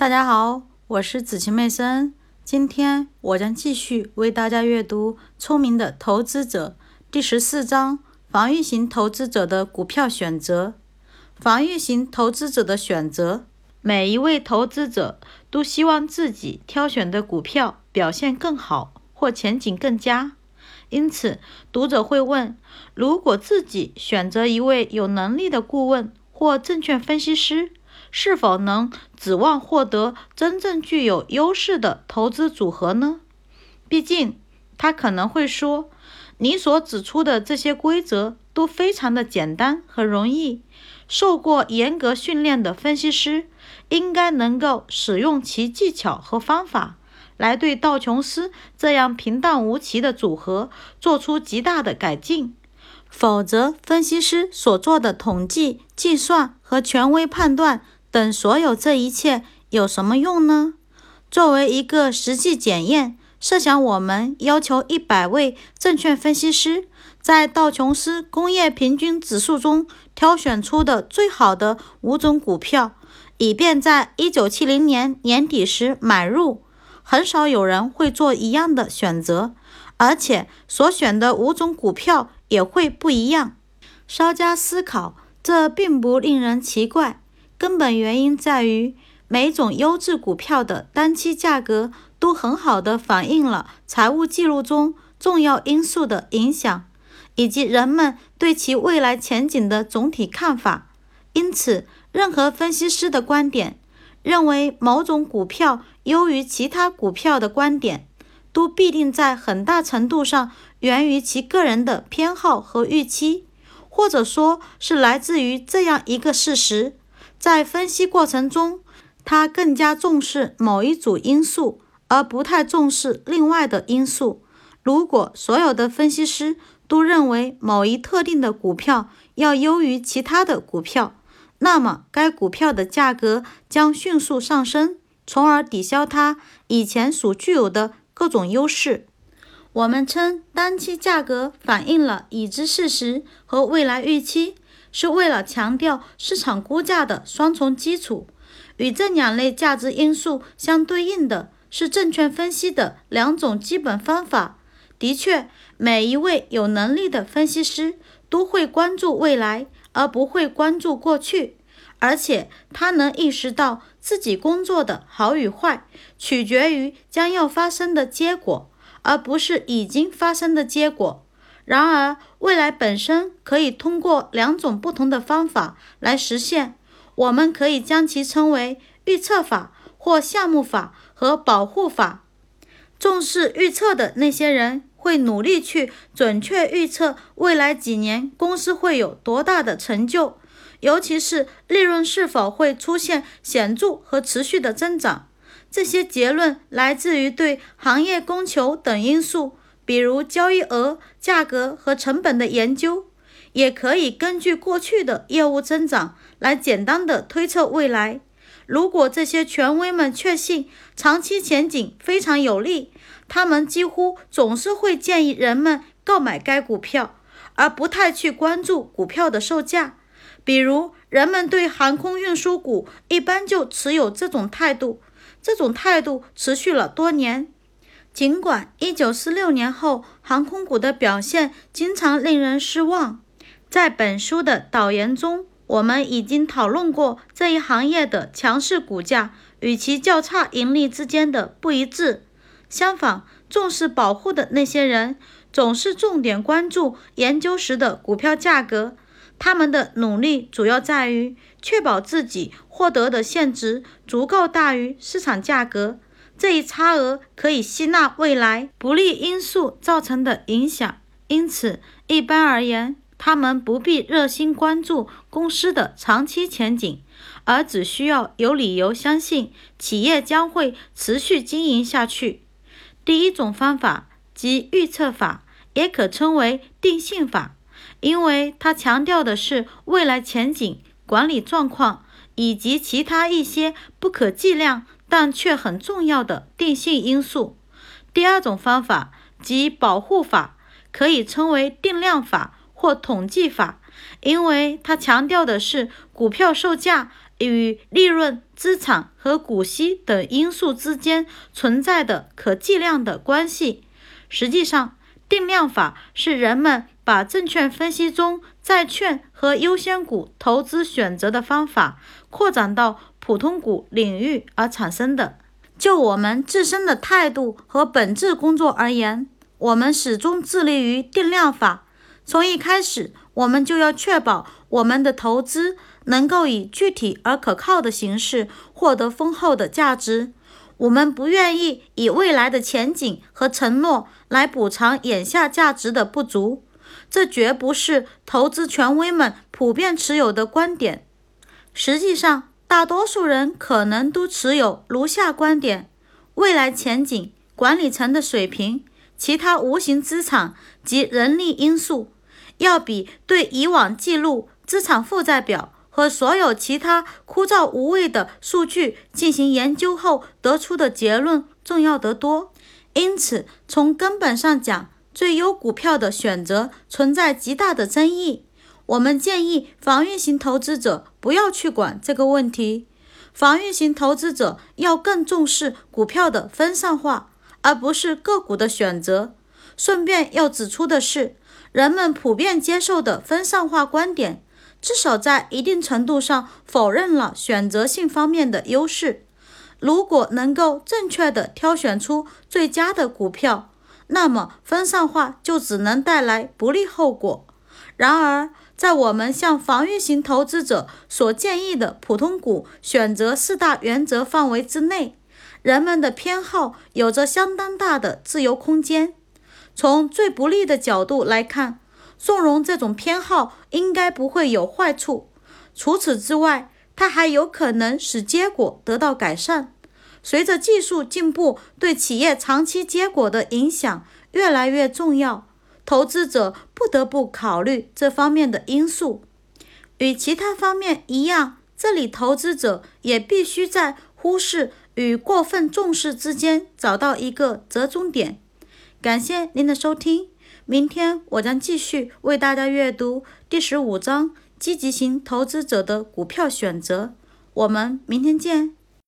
大家好，我是子晴妹森。今天我将继续为大家阅读《聪明的投资者》第十四章：防御型投资者的股票选择。防御型投资者的选择，每一位投资者都希望自己挑选的股票表现更好或前景更佳。因此，读者会问：如果自己选择一位有能力的顾问或证券分析师，是否能指望获得真正具有优势的投资组合呢？毕竟，他可能会说：“你所指出的这些规则都非常的简单和容易，受过严格训练的分析师应该能够使用其技巧和方法来对道琼斯这样平淡无奇的组合做出极大的改进。否则，分析师所做的统计、计算和权威判断。”等所有这一切有什么用呢？作为一个实际检验，设想我们要求一百位证券分析师在道琼斯工业平均指数中挑选出的最好的五种股票，以便在一九七零年年底时买入。很少有人会做一样的选择，而且所选的五种股票也会不一样。稍加思考，这并不令人奇怪。根本原因在于，每种优质股票的单期价格都很好的反映了财务记录中重要因素的影响，以及人们对其未来前景的总体看法。因此，任何分析师的观点认为某种股票优于其他股票的观点，都必定在很大程度上源于其个人的偏好和预期，或者说是来自于这样一个事实。在分析过程中，他更加重视某一组因素，而不太重视另外的因素。如果所有的分析师都认为某一特定的股票要优于其他的股票，那么该股票的价格将迅速上升，从而抵消它以前所具有的各种优势。我们称单期价格反映了已知事实和未来预期。是为了强调市场估价的双重基础，与这两类价值因素相对应的是证券分析的两种基本方法。的确，每一位有能力的分析师都会关注未来，而不会关注过去，而且他能意识到自己工作的好与坏取决于将要发生的结果，而不是已经发生的结果。然而，未来本身可以通过两种不同的方法来实现。我们可以将其称为预测法或项目法和保护法。重视预测的那些人会努力去准确预测未来几年公司会有多大的成就，尤其是利润是否会出现显著和持续的增长。这些结论来自于对行业供求等因素。比如交易额、价格和成本的研究，也可以根据过去的业务增长来简单的推测未来。如果这些权威们确信长期前景非常有利，他们几乎总是会建议人们购买该股票，而不太去关注股票的售价。比如，人们对航空运输股一般就持有这种态度，这种态度持续了多年。尽管1946年后航空股的表现经常令人失望，在本书的导言中，我们已经讨论过这一行业的强势股价与其较差盈利之间的不一致。相反，重视保护的那些人总是重点关注研究时的股票价格，他们的努力主要在于确保自己获得的现值足够大于市场价格。这一差额可以吸纳未来不利因素造成的影响，因此一般而言，他们不必热心关注公司的长期前景，而只需要有理由相信企业将会持续经营下去。第一种方法即预测法，也可称为定性法，因为它强调的是未来前景、管理状况以及其他一些不可计量。但却很重要的定性因素。第二种方法即保护法，可以称为定量法或统计法，因为它强调的是股票售价与利润、资产和股息等因素之间存在的可计量的关系。实际上，定量法是人们把证券分析中债券和优先股投资选择的方法扩展到普通股领域而产生的。就我们自身的态度和本质工作而言，我们始终致力于定量法。从一开始，我们就要确保我们的投资能够以具体而可靠的形式获得丰厚的价值。我们不愿意以未来的前景和承诺来补偿眼下价值的不足。这绝不是投资权威们普遍持有的观点。实际上，大多数人可能都持有如下观点：未来前景、管理层的水平、其他无形资产及人力因素。要比对以往记录、资产负债表和所有其他枯燥无味的数据进行研究后得出的结论重要得多。因此，从根本上讲，最优股票的选择存在极大的争议。我们建议防御型投资者不要去管这个问题。防御型投资者要更重视股票的分散化，而不是个股的选择。顺便要指出的是。人们普遍接受的分散化观点，至少在一定程度上否认了选择性方面的优势。如果能够正确的挑选出最佳的股票，那么分散化就只能带来不利后果。然而，在我们向防御型投资者所建议的普通股选择四大原则范围之内，人们的偏好有着相当大的自由空间。从最不利的角度来看，纵容这种偏好应该不会有坏处。除此之外，它还有可能使结果得到改善。随着技术进步，对企业长期结果的影响越来越重要，投资者不得不考虑这方面的因素。与其他方面一样，这里投资者也必须在忽视与过分重视之间找到一个折中点。感谢您的收听，明天我将继续为大家阅读第十五章：积极型投资者的股票选择。我们明天见。